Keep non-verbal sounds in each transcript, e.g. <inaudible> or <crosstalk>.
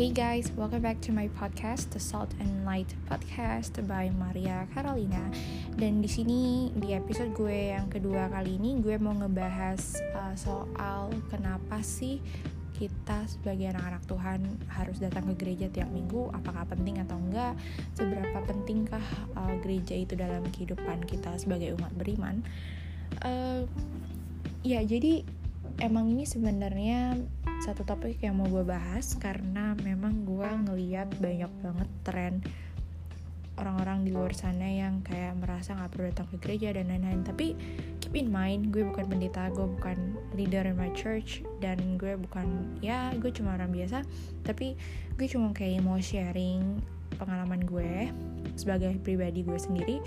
Hey guys, welcome back to my podcast, The Salt and Light Podcast by Maria Carolina. Dan di sini di episode gue yang kedua kali ini gue mau ngebahas uh, soal kenapa sih kita sebagai anak-anak Tuhan harus datang ke gereja tiap minggu, apakah penting atau enggak, seberapa pentingkah uh, gereja itu dalam kehidupan kita sebagai umat beriman. Uh, ya jadi emang ini sebenarnya satu topik yang mau gue bahas karena memang gue ngeliat banyak banget tren orang-orang di luar sana yang kayak merasa nggak perlu datang ke gereja dan lain-lain. Tapi keep in mind gue bukan pendeta gue bukan leader in my church dan gue bukan ya gue cuma orang biasa. Tapi gue cuma kayak mau sharing pengalaman gue sebagai pribadi gue sendiri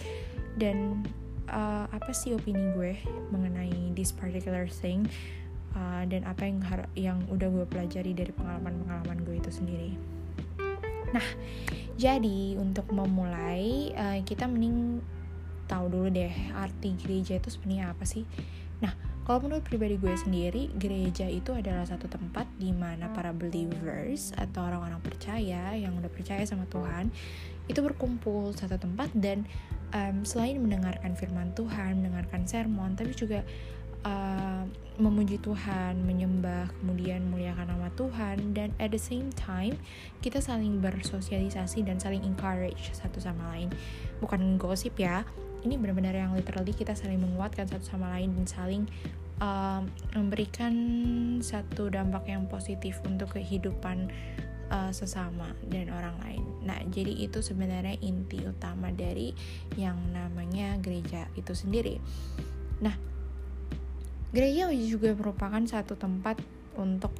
dan uh, apa sih opini gue mengenai this particular thing uh, dan apa yang yang udah gue pelajari dari pengalaman-pengalaman gue itu sendiri. Nah, jadi untuk memulai uh, kita mending tahu dulu deh arti gereja itu sebenarnya apa sih. Nah, kalau menurut pribadi gue sendiri, gereja itu adalah satu tempat di mana para believers atau orang-orang percaya yang udah percaya sama Tuhan itu berkumpul satu tempat dan um, selain mendengarkan firman Tuhan, mendengarkan sermon, tapi juga uh, memuji Tuhan, menyembah, kemudian muliakan nama Tuhan dan at the same time kita saling bersosialisasi dan saling encourage satu sama lain. Bukan gosip ya. Ini benar-benar yang literally kita saling menguatkan satu sama lain dan saling uh, memberikan satu dampak yang positif untuk kehidupan uh, sesama dan orang lain. Nah, jadi itu sebenarnya inti utama dari yang namanya gereja itu sendiri. Nah, Gereja juga merupakan satu tempat untuk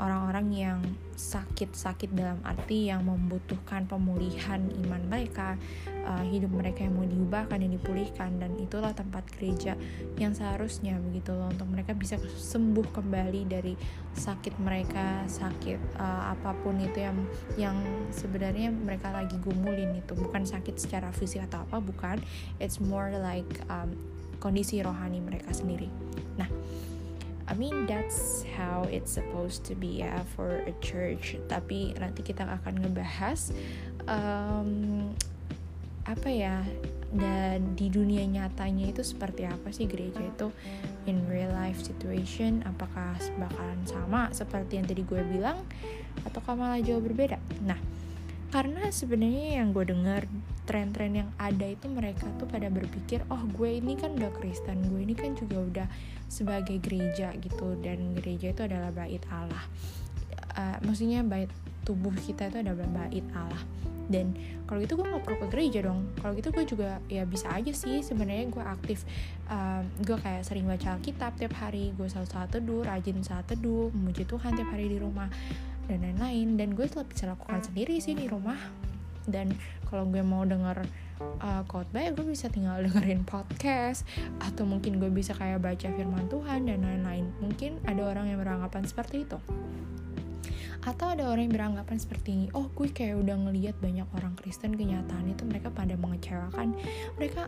orang-orang um, yang sakit-sakit dalam arti yang membutuhkan pemulihan iman mereka, uh, hidup mereka yang mau diubahkan dan dipulihkan dan itulah tempat gereja yang seharusnya begitu loh untuk mereka bisa sembuh kembali dari sakit mereka, sakit uh, apa pun itu yang yang sebenarnya mereka lagi gumulin itu. Bukan sakit secara fisik atau apa bukan, it's more like um, kondisi rohani mereka sendiri. Nah, I mean that's how it's supposed to be ya for a church. Tapi nanti kita akan ngebahas um, apa ya dan di dunia nyatanya itu seperti apa sih gereja itu in real life situation apakah bakalan sama seperti yang tadi gue bilang atau malah jauh berbeda nah karena sebenarnya yang gue dengar tren-tren yang ada itu mereka tuh pada berpikir oh gue ini kan udah Kristen gue ini kan juga udah sebagai gereja gitu. Dan gereja itu adalah bait Allah. Uh, maksudnya bait tubuh kita itu adalah bait Allah. Dan kalau gitu gue nggak perlu ke gereja dong. Kalau gitu gue juga ya bisa aja sih sebenarnya gue aktif. Uh, gue kayak sering baca Alkitab tiap hari gue selalu saat teduh rajin saat teduh memuji Tuhan tiap hari di rumah dan lain-lain. Dan gue bisa lakukan sendiri sih di rumah. Dan kalau gue mau denger uh, khotbah ya gue bisa tinggal <laughs> dengerin podcast. Atau mungkin gue bisa kayak baca firman Tuhan dan lain-lain. Mungkin ada orang yang beranggapan seperti itu. Atau ada orang yang beranggapan seperti ini oh gue kayak udah ngeliat banyak orang Kristen kenyataan itu mereka pada mengecewakan. Mereka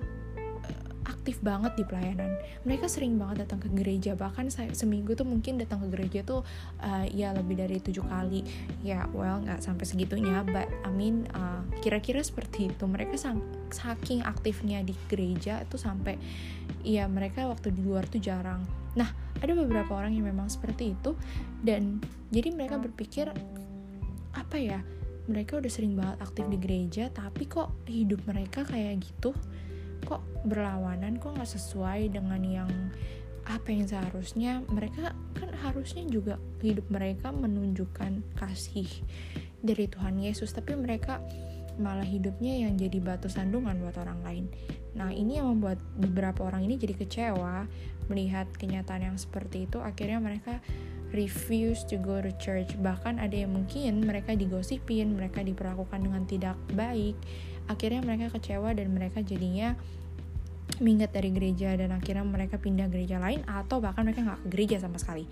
aktif banget di pelayanan. Mereka sering banget datang ke gereja, bahkan saya, seminggu tuh mungkin datang ke gereja tuh uh, ya lebih dari tujuh kali. Ya, well nggak sampai segitunya, but I mean uh, kira-kira seperti itu. Mereka saking aktifnya di gereja itu sampai ya mereka waktu di luar tuh jarang. Nah, ada beberapa orang yang memang seperti itu dan jadi mereka berpikir apa ya? Mereka udah sering banget aktif di gereja, tapi kok hidup mereka kayak gitu kok berlawanan kok nggak sesuai dengan yang apa yang seharusnya mereka kan harusnya juga hidup mereka menunjukkan kasih dari Tuhan Yesus tapi mereka malah hidupnya yang jadi batu sandungan buat orang lain. Nah, ini yang membuat beberapa orang ini jadi kecewa melihat kenyataan yang seperti itu. Akhirnya mereka refuse to go to church. Bahkan ada yang mungkin mereka digosipin, mereka diperlakukan dengan tidak baik. Akhirnya mereka kecewa dan mereka jadinya minggat dari gereja dan akhirnya mereka pindah gereja lain atau bahkan mereka nggak ke gereja sama sekali.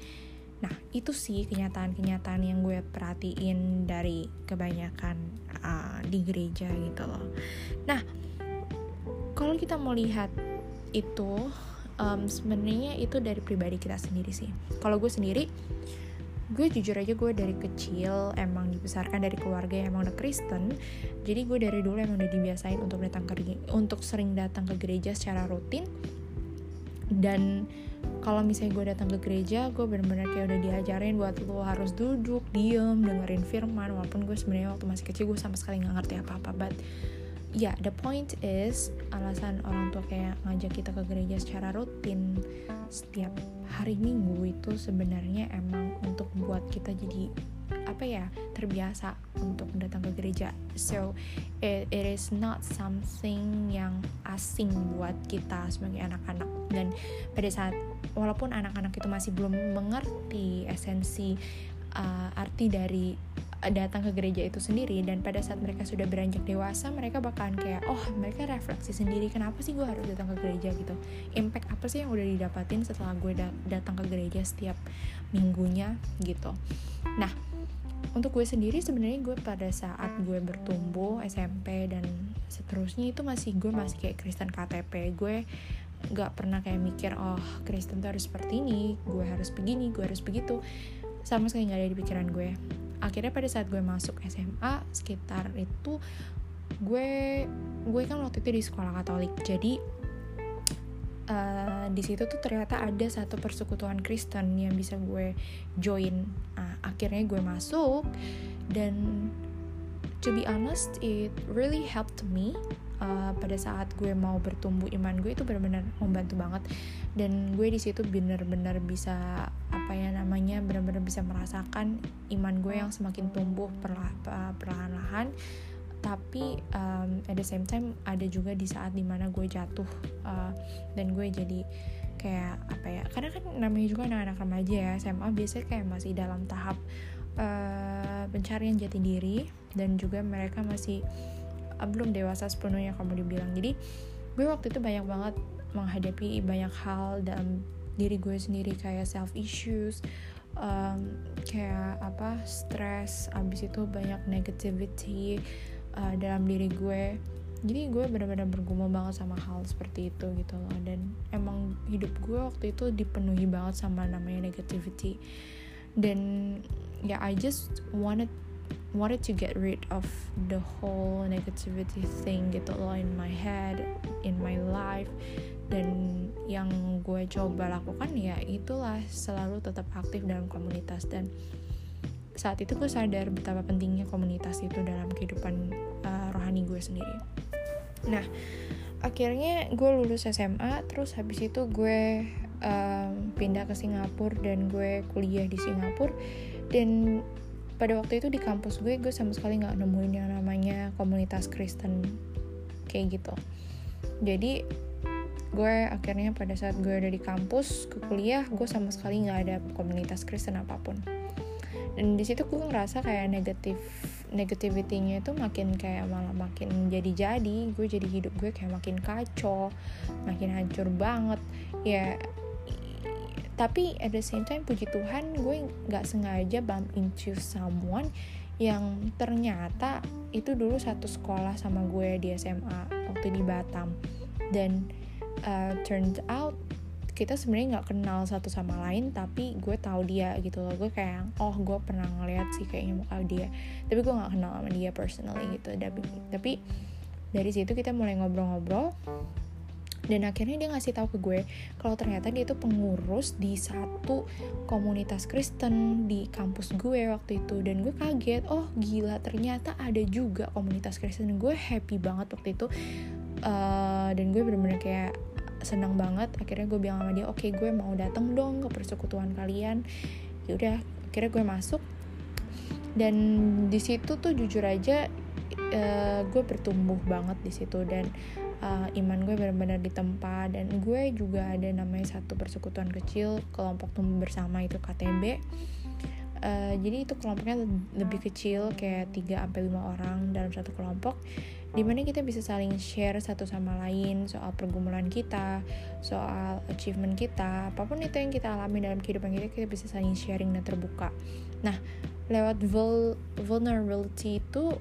Nah itu sih kenyataan-kenyataan yang gue perhatiin dari kebanyakan uh, di gereja gitu loh. Nah kalau kita mau lihat itu um, sebenarnya itu dari pribadi kita sendiri sih. Kalau gue sendiri gue jujur aja gue dari kecil emang dibesarkan dari keluarga yang emang udah Kristen. Jadi gue dari dulu emang udah dibiasain untuk datang ke untuk sering datang ke gereja secara rutin. Dan kalau misalnya gue datang ke gereja gue bener-bener kayak udah diajarin buat lo harus duduk diem dengerin firman. Walaupun gue sebenarnya waktu masih kecil gue sama sekali nggak ngerti apa-apa but ya yeah, the point is alasan orang tua kayak ngajak kita ke gereja secara rutin setiap hari minggu itu sebenarnya emang untuk buat kita jadi apa ya terbiasa untuk datang ke gereja. So it, it is not something yang asing buat kita sebagai anak-anak. Dan pada saat walaupun anak-anak itu masih belum mengerti esensi uh, arti dari datang ke gereja itu sendiri dan pada saat mereka sudah beranjak dewasa mereka bakalan kayak oh mereka refleksi sendiri kenapa sih gue harus datang ke gereja? gitu. Impact apa sih yang udah didapatin setelah gue da datang ke gereja setiap minggunya gitu. Nah untuk gue sendiri sebenarnya gue pada saat gue bertumbuh SMP dan seterusnya itu masih gue masih kayak Kristen KTP gue gak pernah kayak mikir oh Kristen tuh harus seperti ini gue harus begini gue harus begitu. Sama sekali nggak ada di pikiran gue akhirnya pada saat gue masuk SMA sekitar itu gue gue kan waktu itu di sekolah Katolik. Jadi uh, di situ tuh ternyata ada satu persekutuan Kristen yang bisa gue join. Nah, akhirnya gue masuk dan to be honest it really helped me uh, pada saat gue mau bertumbuh iman gue itu benar-benar membantu banget. Dan gue di situ benar-benar bisa apa ya namanya benar-benar bisa merasakan iman gue yang semakin tumbuh perlahan-lahan. Tapi um, at the same time ada juga di saat di mana gue jatuh uh, dan gue jadi kayak apa ya karena kan namanya juga anak-anak remaja ya SMA biasanya kayak masih dalam tahap uh, pencarian jati diri. Dan juga mereka masih belum dewasa sepenuhnya kamu dibilang. Jadi gue waktu itu banyak banget menghadapi banyak hal dalam diri gue sendiri kayak self issues um, kayak apa stress abis itu banyak negativity uh, dalam diri gue. Jadi gue benar-benar bergumul banget sama hal seperti itu gitu loh. Dan emang hidup gue waktu itu dipenuhi banget sama namanya negativity. Dan ya yeah, I just wanted wanted to get rid of the whole negativity thing gitu loh in my head in my life? Dan yang gue coba lakukan ya itulah selalu tetap aktif dalam komunitas. Dan saat itu gue sadar betapa pentingnya komunitas itu dalam kehidupan uh, rohani gue sendiri. Nah akhirnya gue lulus SMA terus habis itu gue um, pindah ke Singapura dan gue kuliah di Singapura. Dan pada waktu itu di kampus gue gue sama sekali nggak nemuin yang namanya komunitas Kristen kayak gitu. Jadi gue akhirnya pada saat gue ada di kampus ke kuliah gue sama sekali nggak ada komunitas Kristen apa pun. Dan di situ gue ngerasa kayak negatif negativity-nya itu makin kayak malah makin jadi-jadi. Gue jadi hidup gue kayak makin kacau makin hancur banget. Ya tapi at the same time puji Tuhan gue nggak sengaja bump into someone yang ternyata itu dulu satu sekolah sama gue di SMA waktu di Batam. Dan uh, turned out kita sebenarnya nggak kenal satu sama lain tapi gue tahu dia gitu loh. Gue kayak oh gue pernah ngeliat sih kayaknya muka dia. Tapi gue nggak kenal sama dia personally gitu tapi dari situ kita mulai ngobrol-ngobrol dan akhirnya dia ngasih tahu ke gue kalau ternyata dia itu pengurus di satu komunitas Kristen di kampus gue waktu itu. Dan gue kaget oh gila ternyata ada juga komunitas Kristen. Gue happy banget waktu itu. Uh, dan gue bener-bener kayak senang banget. Akhirnya gue bilang sama dia oke okay, gue mau datang dong ke persekutuan kalian. Yaudah akhirnya gue masuk. Dan di situ tuh jujur aja uh, gue bertumbuh banget di situ. Dan iman gue benar-benar ditempa dan gue juga ada namanya satu persekutuan kecil kelompok tumbuh bersama itu KTB uh, jadi itu kelompoknya lebih kecil kayak 3 sampai lima orang dalam satu kelompok di mana kita bisa saling share satu sama lain soal pergumulan kita, soal achievement kita, apa pun itu yang kita alami dalam kehidupan kita, kita bisa saling sharing dan terbuka. Nah, lewat vul vulnerability itu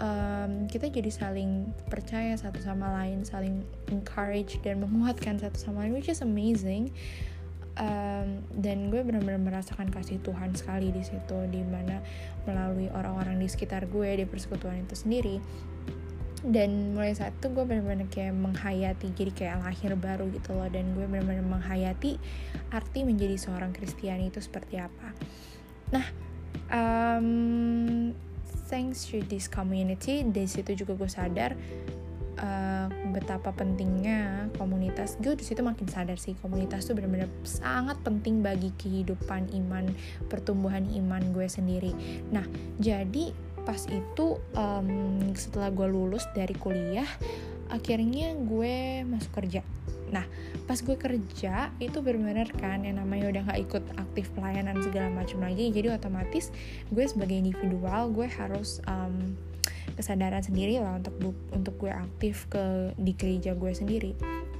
um, kita jadi saling percaya satu sama lain, saling encourage dan menguatkan satu sama lain, which is amazing. um, dan gue benar-benar merasakan kasih Tuhan sekali di situ di mana melalui orang-orang di sekitar gue di persekutuan itu sendiri. Dan mulai saat itu gue benar-benar kayak menghayati jadi kayak lahir baru gitu loh. Dan gue benar-benar menghayati arti menjadi seorang Kristiani itu seperti apa. Nah um, thanks to this community dari situ juga gue sadar uh, betapa pentingnya komunitas. Gue di situ makin sadar sih komunitas tuh benar-benar sangat penting bagi kehidupan iman pertumbuhan iman gue sendiri. Nah jadi pas itu um, setelah gue lulus dari kuliah akhirnya gue masuk kerja Nah, pas gue kerja itu benar-benar kan yang namanya udah gak ikut aktif pelayanan segala macam lagi, jadi otomatis gue sebagai individual gue harus um, kesadaran sendiri lah untuk untuk gue aktif ke di gereja gue sendiri.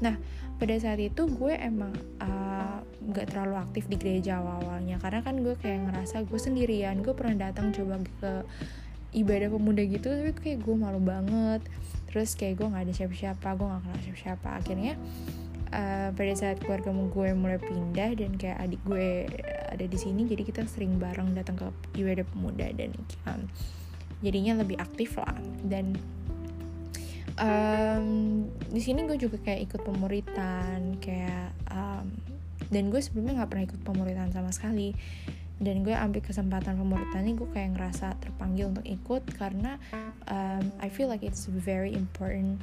Nah, pada saat itu gue emang uh, gak terlalu aktif di gereja awal-awalnya karena kan gue kayak ngerasa gue sendirian, gue pernah datang coba ke ibadah pemuda gitu tapi kayak gue malu banget terus kayak gue nggak ada siapa-siapa gue nggak kenal siapa-siapa. Akhirnya uh, pada saat keluarga gue mulai pindah dan kayak adik gue ada di sini jadi kita sering bareng datang ke ibadah pemuda dan um, jadinya lebih aktif lah. Dan um, di sini gue juga kayak ikut pemuritan kayak um, dan gue sebelumnya nggak pernah ikut pemuritan sama sekali dan gue ambil kesempatan pemuritan ini gue kayak ngerasa terpanggil untuk ikut karena um, I feel like it's very important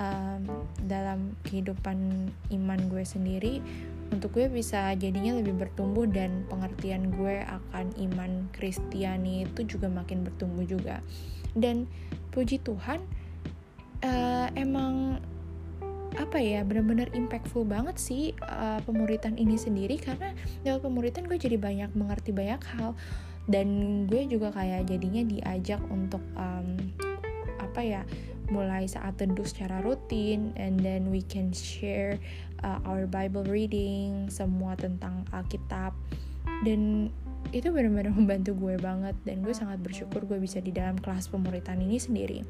um, dalam kehidupan iman gue sendiri. Untuk gue bisa jadinya lebih bertumbuh dan pengertian gue akan iman Kristiani itu juga makin bertumbuh juga. Dan puji Tuhan uh, emang apa ya benar-benar impactful banget sih uh, pemuritan ini sendiri. Karena lewat pemuritan gue jadi banyak mengerti banyak hal. Dan gue juga kayak jadinya diajak untuk um, apa ya mulai saat teduh secara rutin. And then we can share uh, our Bible reading semua tentang Alkitab. Dan itu benar-benar <laughs> membantu gue banget. Dan gue sangat bersyukur gue bisa di dalam kelas pemuritan ini sendiri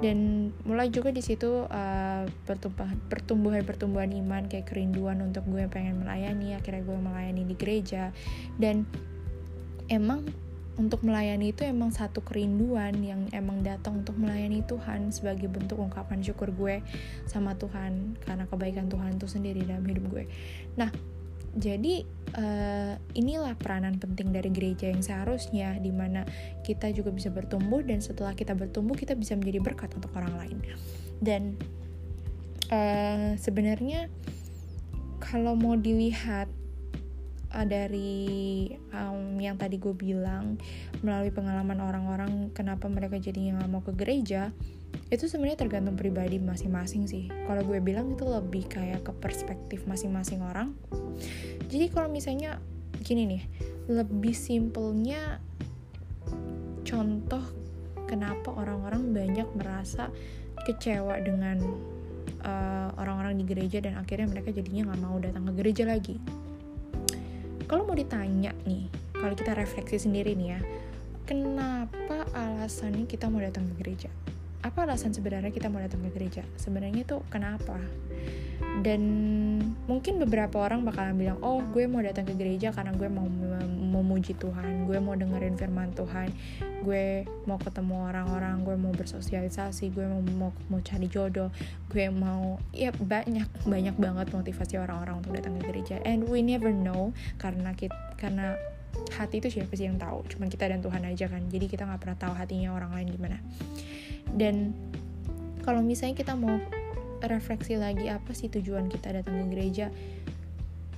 dan mulai juga di situ uh, pertumbuhan pertumbuhan pertumbuhan iman kayak kerinduan untuk gue pengen melayani akhirnya gue melayani di gereja dan emang untuk melayani itu emang satu kerinduan yang emang datang untuk melayani Tuhan sebagai bentuk ungkapan syukur gue sama Tuhan karena kebaikan Tuhan itu sendiri dalam hidup gue. Nah, jadi uh, inilah peranan penting dari gereja yang seharusnya di mana kita juga bisa bertumbuh dan setelah kita bertumbuh kita bisa menjadi berkat untuk orang lain. Dan uh, sebenarnya kalau mau dilihat uh, dari um, yang tadi gue bilang melalui pengalaman orang-orang kenapa mereka jadinya nggak mau ke gereja itu sebenarnya tergantung pribadi masing-masing sih. Kalau gue bilang itu lebih kayak ke perspektif masing-masing orang. Jadi kalau misalnya gini nih lebih simpelnya contoh kenapa orang-orang banyak merasa kecewa dengan uh, orang-orang di gereja dan akhirnya mereka jadinya nggak mau datang ke gereja lagi. Kalau mau ditanya nih kalau kita refleksi sendiri nih ya kenapa alasannya kita mau datang ke gereja apa alasan sebenarnya kita mau datang ke gereja? Sebenarnya itu kenapa? Dan mungkin beberapa orang bakalan bilang oh gue mau datang ke gereja karena gue mau memuji Tuhan gue mau dengerin firman Tuhan gue mau ketemu orang-orang gue mau bersosialisasi gue mau mau, mau cari jodoh gue mau ya banyak banyak banget motivasi orang-orang untuk datang ke gereja. And we never know karena kita karena hati itu siapa sih yang tahu? Cuman kita dan Tuhan aja kan. Jadi kita nggak pernah tahu hatinya orang lain gimana dan kalau misalnya kita mau refleksi lagi apa sih tujuan kita datang ke gereja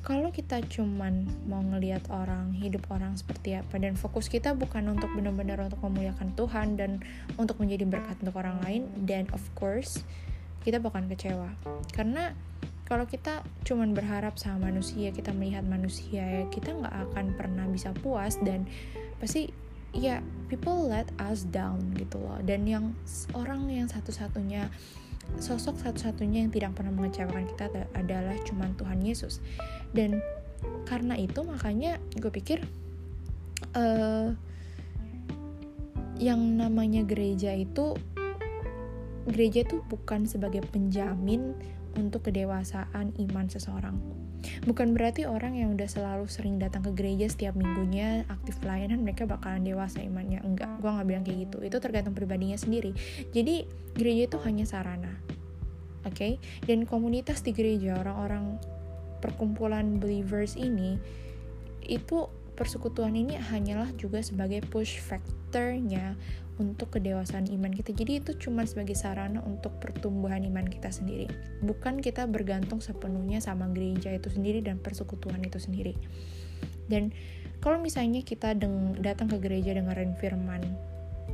kalau kita cuman mau ngelihat orang hidup orang seperti apa dan fokus kita bukan untuk benar-benar untuk memuliakan Tuhan dan untuk menjadi berkat untuk orang lain dan of course kita bakalan kecewa. Karena kalau kita cuman berharap sama manusia kita melihat manusia ya kita nggak akan pernah bisa puas dan pasti ya people let us down gitu loh. Dan yang orang yang satu-satunya sosok satu-satunya yang tidak pernah mengecewakan kita adalah cuman Tuhan Yesus. Dan karena itu makanya gue pikir uh, yang namanya gereja itu gereja itu bukan sebagai penjamin untuk kedewasaan iman seseorang bukan berarti orang yang udah selalu sering datang ke gereja setiap minggunya aktif pelayanan mereka bakalan dewasa imannya. Enggak gue nggak bilang kayak gitu. Itu tergantung pribadinya sendiri. Jadi gereja itu hanya sarana oke? Okay? dan komunitas di gereja orang-orang perkumpulan believers ini itu persekutuan ini hanyalah juga sebagai push factornya untuk kedewasaan iman kita. Jadi itu cuma sebagai sarana untuk pertumbuhan iman kita sendiri. Bukan kita bergantung sepenuhnya sama gereja itu sendiri dan persekutuan itu sendiri. Dan kalau misalnya kita datang ke gereja dengerin firman,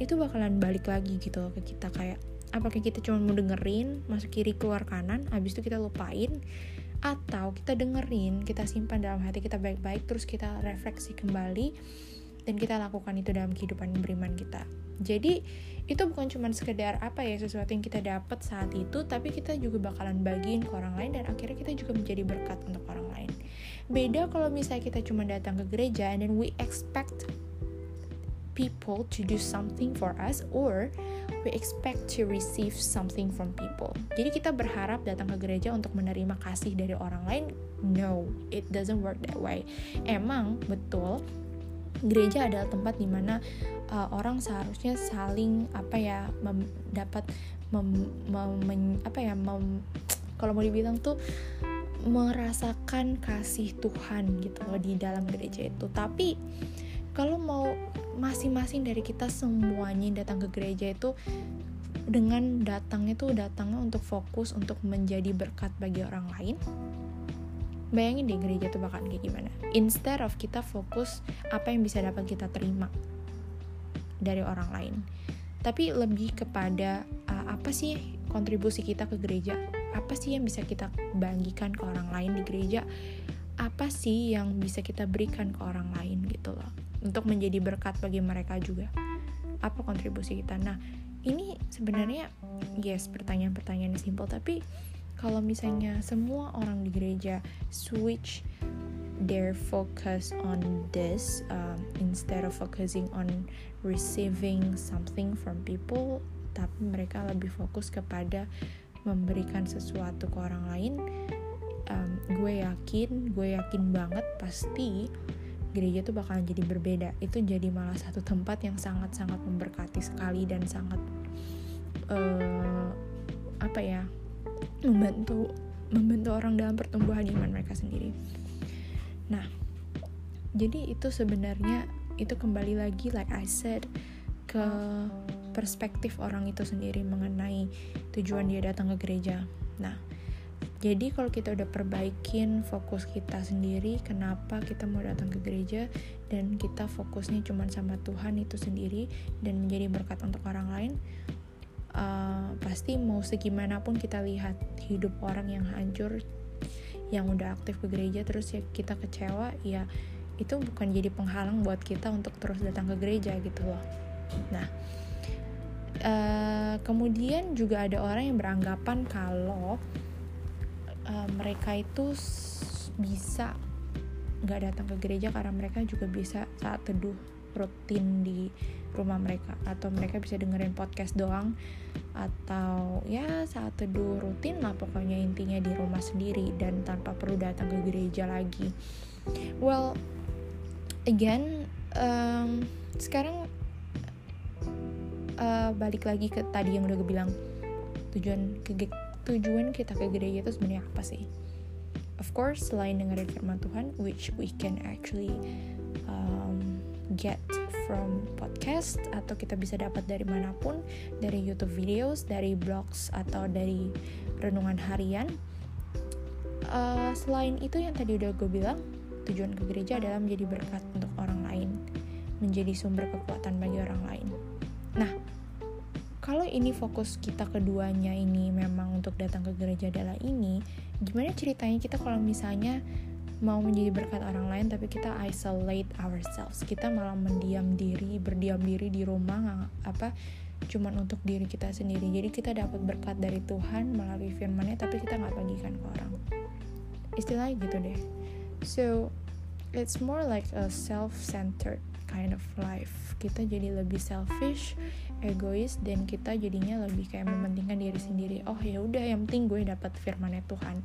itu bakalan balik lagi gitu loh ke kita kayak apakah kita cuma mau dengerin masuk kiri keluar kanan, habis itu kita lupain atau kita dengerin, kita simpan dalam hati kita baik-baik terus kita refleksi kembali dan kita lakukan itu dalam kehidupan beriman kita. Jadi itu bukan cuma sekedar apa ya sesuatu yang kita dapat saat itu, tapi kita juga bakalan bagiin ke orang lain dan akhirnya kita juga menjadi berkat untuk orang lain. Beda kalau misalnya kita cuma datang ke gereja and then we expect people to do something for us or we expect to receive something from people. Jadi kita berharap datang ke gereja untuk menerima kasih dari orang lain. No, it doesn't work that way. Emang betul gereja adalah tempat di mana uh, orang seharusnya saling apa ya mem, dapat mem, mem, apa ya mem, kalau mau dibilang tuh merasakan kasih Tuhan gitu loh di dalam gereja itu. Tapi kalau mau masing-masing dari kita semuanya datang ke gereja itu dengan datangnya tuh datangnya untuk fokus untuk menjadi berkat bagi orang lain bayangin deh gereja tuh bakal kayak gimana. Instead of kita fokus apa yang bisa dapat kita terima dari orang lain. Tapi lebih kepada uh, apa sih kontribusi kita ke gereja? Apa sih yang bisa kita bagikan ke orang lain di gereja? Apa sih yang bisa kita berikan ke orang lain gitu loh. Untuk menjadi berkat bagi mereka juga. Apa kontribusi kita? Nah ini sebenarnya yes pertanyaan-pertanyaan simple tapi kalau misalnya semua orang di gereja switch their focus on this um, instead of focusing on receiving something from people tapi mereka lebih fokus kepada memberikan sesuatu ke orang lain um, gue yakin gue yakin banget pasti gereja tuh bakalan jadi berbeda. Itu jadi malah satu tempat yang sangat-sangat memberkati sekali dan sangat uh, apa ya membantu membantu orang dalam pertumbuhan iman mereka sendiri. Nah, jadi itu sebenarnya itu kembali lagi like I said ke perspektif orang itu sendiri mengenai tujuan dia datang ke gereja. Nah, jadi kalau kita udah perbaikin fokus kita sendiri, kenapa kita mau datang ke gereja dan kita fokusnya cuma sama Tuhan itu sendiri dan menjadi berkat untuk orang lain, uh, pasti mau segimanapun kita lihat hidup orang yang hancur yang udah aktif ke gereja terus ya kita kecewa ya itu bukan jadi penghalang buat kita untuk terus datang ke gereja gitu loh. Nah uh, kemudian juga ada orang yang beranggapan kalau uh, mereka itu bisa nggak datang ke gereja karena mereka juga bisa saat teduh rutin di rumah mereka atau mereka bisa dengerin podcast doang atau ya saat teduh rutin lah pokoknya intinya di rumah sendiri dan tanpa perlu datang ke gereja lagi. Well again um, sekarang uh, balik lagi ke tadi yang udah gue bilang tujuan ke tujuan kita ke gereja itu sebenarnya apa sih? Of course selain dengerin firman Tuhan which we can actually um, get from podcast atau kita bisa dapat dari mana pun dari YouTube videos, dari blogs atau dari renungan harian. Uh, selain itu yang tadi udah gue bilang, tujuan ke gereja adalah menjadi berkat untuk orang lain, menjadi sumber kekuatan bagi orang lain. Nah, kalau ini fokus kita keduanya ini memang untuk datang ke gereja adalah ini, gimana ceritanya kita kalau misalnya mau menjadi berkat orang lain tapi kita isolate ourselves. Kita malah mendiam diri berdiam diri di rumah apa cuman untuk diri kita sendiri. Jadi kita dapat berkat dari Tuhan melalui firmannya tapi kita nggak bagikan ke orang. Istilahnya gitu deh. So it's more like a self-centered kind of life. Kita jadi lebih selfish egois dan kita jadinya lebih kayak mementingkan diri sendiri. Oh ya udah yang penting gue dapat firmannya Tuhan.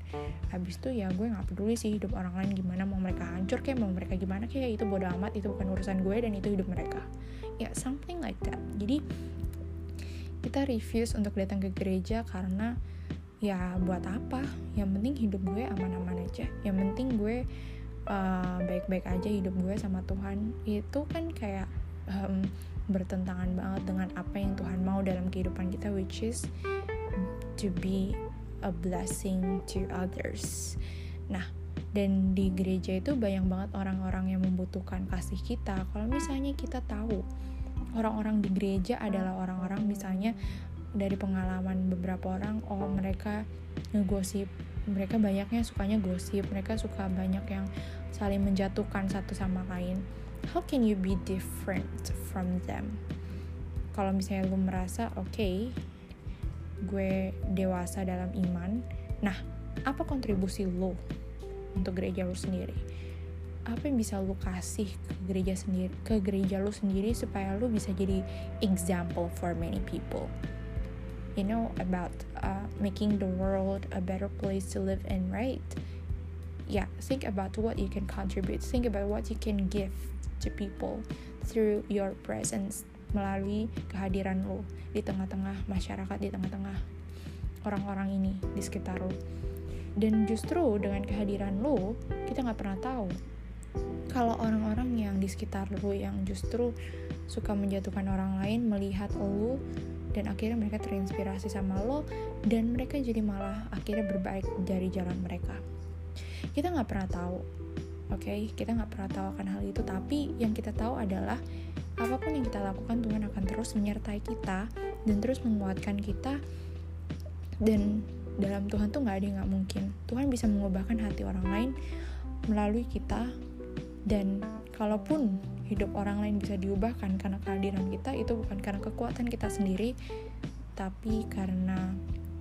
Habis itu ya gue nggak peduli sih hidup orang lain gimana mau mereka hancur kayak mau mereka gimana kayak itu bodo amat itu bukan urusan gue dan itu hidup mereka. Ya something like that. Jadi kita refuse untuk datang ke gereja karena ya buat apa? Yang penting hidup gue aman-aman aja. Yang penting gue uh, baik-baik aja hidup gue sama Tuhan itu kan kayak um, bertentangan banget dengan apa yang Tuhan mau dalam kehidupan kita which is to be a blessing to others. Nah, dan di gereja itu banyak banget orang-orang yang membutuhkan kasih kita. Kalau misalnya kita tahu orang-orang di gereja adalah orang-orang misalnya dari pengalaman beberapa orang, oh mereka ngegosip, mereka banyaknya sukanya gosip, mereka suka banyak yang saling menjatuhkan satu sama lain. How can you be different from them? Kalau misalnya lu merasa oke okay, gue dewasa dalam iman nah apa kontribusi lo untuk gereja lu sendiri? Apa yang bisa lu kasih ke gereja sendiri ke gereja lu sendiri supaya lu bisa jadi example for many people you know about uh, making the world a better place to live in right? Yeah think about what you can contribute. Think about what you can give to people through your presence melalui kehadiran lo di tengah-tengah masyarakat di tengah-tengah orang-orang ini di sekitar lo. Dan justru dengan kehadiran lo kita nggak pernah tahu kalau orang-orang yang di sekitar lo yang justru suka menjatuhkan orang lain melihat lo dan akhirnya mereka terinspirasi sama lo dan mereka jadi malah akhirnya berbaik dari jalan mereka. Kita nggak pernah tahu oke? Okay? kita nggak pernah tahu akan hal itu tapi yang kita tahu adalah apa pun yang kita lakukan Tuhan akan terus menyertai kita dan terus menguatkan kita. Dan dalam Tuhan tuh nggak ada yang nggak mungkin. Tuhan bisa mengubahkan hati orang lain melalui kita dan kalaupun hidup orang lain bisa diubahkan karena kehadiran kita itu bukan karena kekuatan kita sendiri tapi karena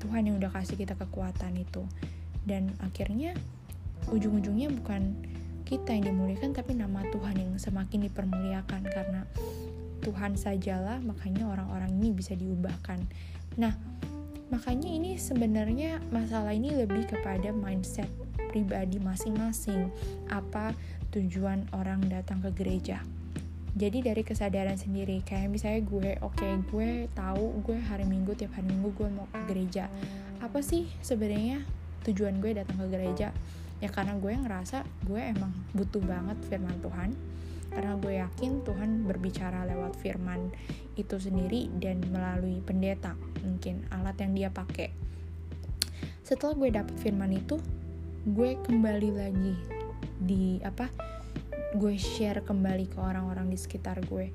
Tuhan yang udah kasih kita kekuatan itu dan akhirnya ujung-ujungnya bukan kita yang dimuliakan tapi nama Tuhan yang semakin dipermuliakan karena Tuhan sajalah makanya orang-orang ini bisa diubahkan. Nah, makanya ini sebenarnya masalah ini lebih kepada mindset pribadi masing-masing. Apa tujuan orang datang ke gereja? Jadi dari kesadaran sendiri, kayak misalnya gue, oke okay, gue tahu gue hari Minggu tiap hari Minggu gue mau ke gereja. Apa sih sebenarnya tujuan gue datang ke gereja? ya karena gue ngerasa gue emang butuh banget firman Tuhan karena gue yakin Tuhan berbicara lewat firman itu sendiri dan melalui pendeta mungkin alat yang dia pakai setelah gue dapet firman itu gue kembali lagi di apa gue share kembali ke orang-orang di sekitar gue.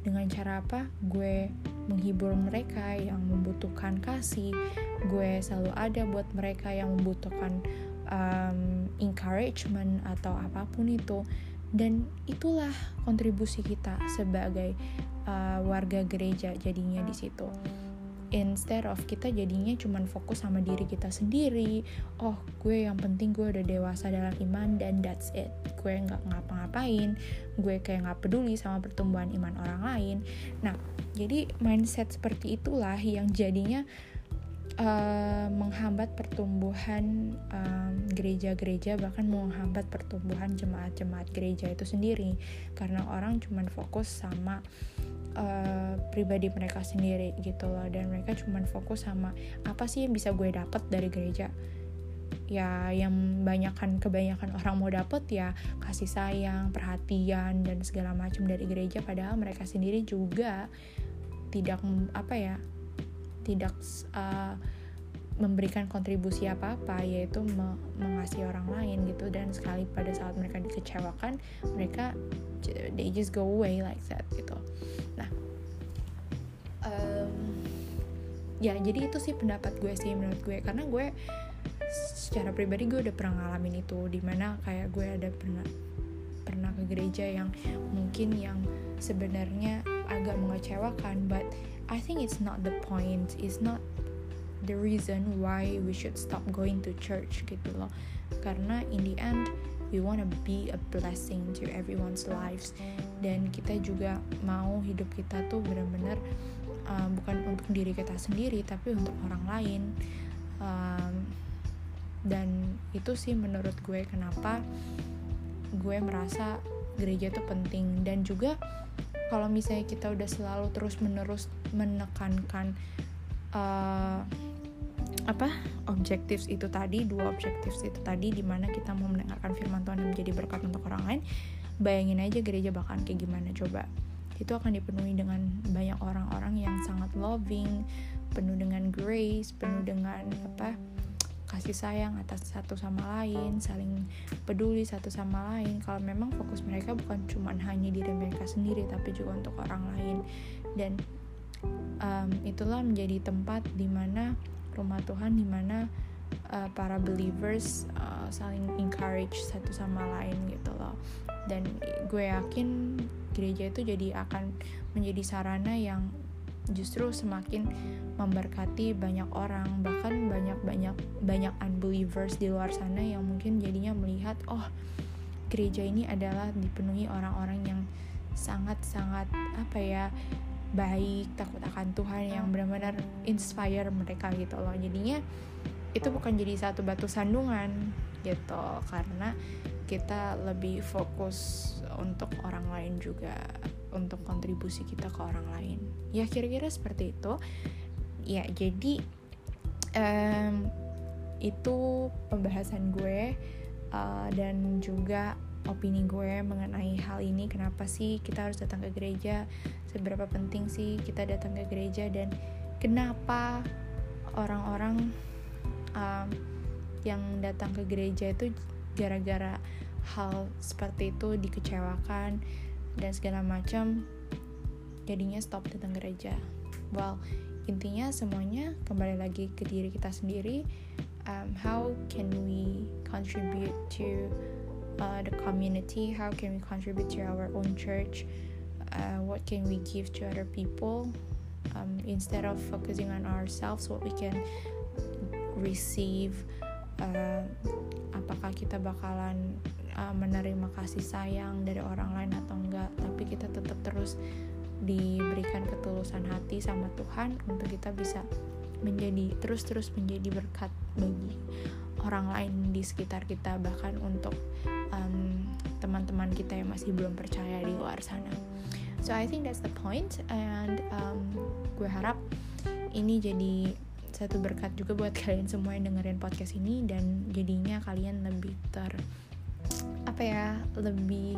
Dengan cara apa? Gue menghibur mereka yang membutuhkan kasih. Gue selalu ada buat mereka yang membutuhkan um, encouragement atau apa pun itu. Dan itulah kontribusi kita sebagai uh, warga gereja jadinya di situ instead of kita jadinya cuman fokus sama diri kita sendiri oh gue yang penting gue udah dewasa dalam iman dan that's it. Gue nggak ngapa-ngapain gue kayak nggak peduli sama pertumbuhan iman orang lain. Nah jadi mindset seperti itulah yang jadinya uh, menghambat pertumbuhan gereja-gereja um, bahkan menghambat pertumbuhan jemaat-jemaat gereja itu sendiri. Karena orang cuma fokus sama uh, pribadi mereka sendiri gitu loh. Dan mereka cuma fokus sama apa sih yang bisa gue dapat dari gereja? Ya yang banyakkan kebanyakan orang mau dapet ya kasih sayang perhatian dan segala macam dari gereja. Padahal mereka sendiri juga tidak apa ya tidak uh, memberikan kontribusi apa-apa yaitu me mengasihi orang lain gitu. Dan sekali pada saat mereka dikecewakan mereka they just go away like that gitu. Nah um, ya jadi itu sih pendapat gue sih menurut gue. Karena gue secara pribadi gue udah pernah ngalamin itu di mana kayak gue ada pernah pernah ke gereja yang mungkin yang sebenarnya agak mengecewakan but I think it's not the point. It's not the reason why we should stop going to church gitu loh. Karena in the end we wanna be a blessing to everyone's lives. Dan kita juga mau hidup kita tuh benar-benar uh, bukan untuk diri kita sendiri tapi untuk orang lain. Um, dan itu sih menurut gue kenapa gue merasa gereja itu penting. Dan juga kalau misalnya kita udah selalu terus menerus menekankan uh, apa objektif itu tadi dua objektif itu tadi di mana kita mau mendengarkan firman Tuhan yang menjadi berkat untuk orang lain bayangin aja gereja bakalan kayak gimana coba. Itu akan dipenuhi dengan banyak orang-orang yang sangat loving penuh dengan grace penuh dengan apa kasih sayang atas satu sama lain, saling peduli satu sama lain. Kalau memang fokus mereka bukan cuma hanya diri mereka sendiri, tapi juga untuk orang lain. Dan um, itulah menjadi tempat di mana rumah Tuhan, di mana uh, para believers uh, saling encourage satu sama lain gitu loh. Dan gue yakin gereja itu jadi akan menjadi sarana yang justru semakin memberkati banyak orang bahkan banyak banyak banyak unbelievers di luar sana yang mungkin jadinya melihat oh gereja ini adalah dipenuhi orang-orang yang sangat-sangat apa ya baik takut akan Tuhan yang benar-benar inspire mereka gitu loh. Jadinya itu bukan jadi satu batu sandungan gitu. Karena kita lebih fokus untuk orang lain juga untuk kontribusi kita ke orang lain. Ya kira-kira seperti itu. Ya jadi um, itu pembahasan gue uh, dan juga opini gue mengenai hal ini. Kenapa sih kita harus datang ke gereja? Seberapa penting sih kita datang ke gereja? Dan kenapa orang-orang um, yang datang ke gereja itu gara-gara hal seperti itu dikecewakan dan segala macam jadinya stop datang gereja. Well intinya semuanya kembali lagi ke diri kita sendiri. Um, how can we contribute to uh, the community? How can we contribute to our own church? Uh, what can we give to other people? Um, instead of focusing on ourselves what we can receive uh, apakah kita bakalan uh, menerima kasih sayang dari orang lain atau enggak tapi kita tetap terus diberikan ketulusan hati sama Tuhan untuk kita bisa menjadi terus-terus menjadi berkat bagi orang lain di sekitar kita bahkan untuk um, teman-teman kita yang masih belum percaya di luar sana. So I think that's the point and um, gue harap ini jadi satu berkat juga buat <laughs> kalian semua yang dengerin podcast ini dan jadinya kalian lebih ter apa ya lebih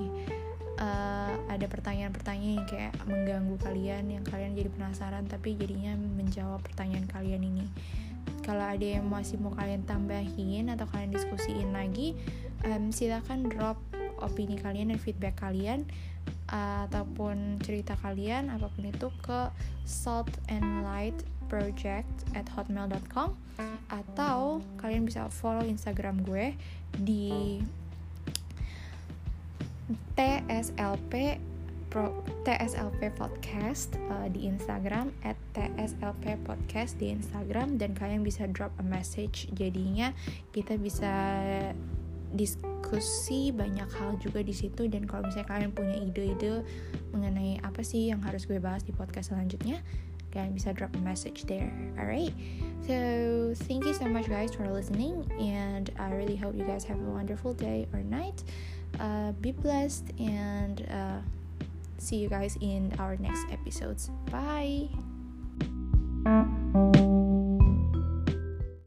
uh, ada pertanyaan-pertanyaan yang kayak mengganggu kalian yang kalian jadi penasaran tapi jadinya menjawab pertanyaan kalian ini. Kalau ada yang masih mau kalian tambahin atau kalian diskusiin lagi um, silakan drop opini kalian dan feedback kalian uh, ataupun cerita kalian apa pun itu ke salt and light project at hotmail.com atau kalian bisa follow instagram gue di TSLP Pro, TSLP Podcast uh, di Instagram at TSLP Podcast di Instagram. Dan kalian bisa drop a message. Jadinya kita bisa diskusi banyak hal juga di situ. Dan kalau misalnya kalian punya ide-ide mengenai apa sih yang harus gue bahas di podcast selanjutnya kalian bisa drop a message there. Alright? So thank you so much guys for listening. And I really hope you guys have a wonderful day or night. Uh, be blessed and uh, see you guys in our next episodes. Bye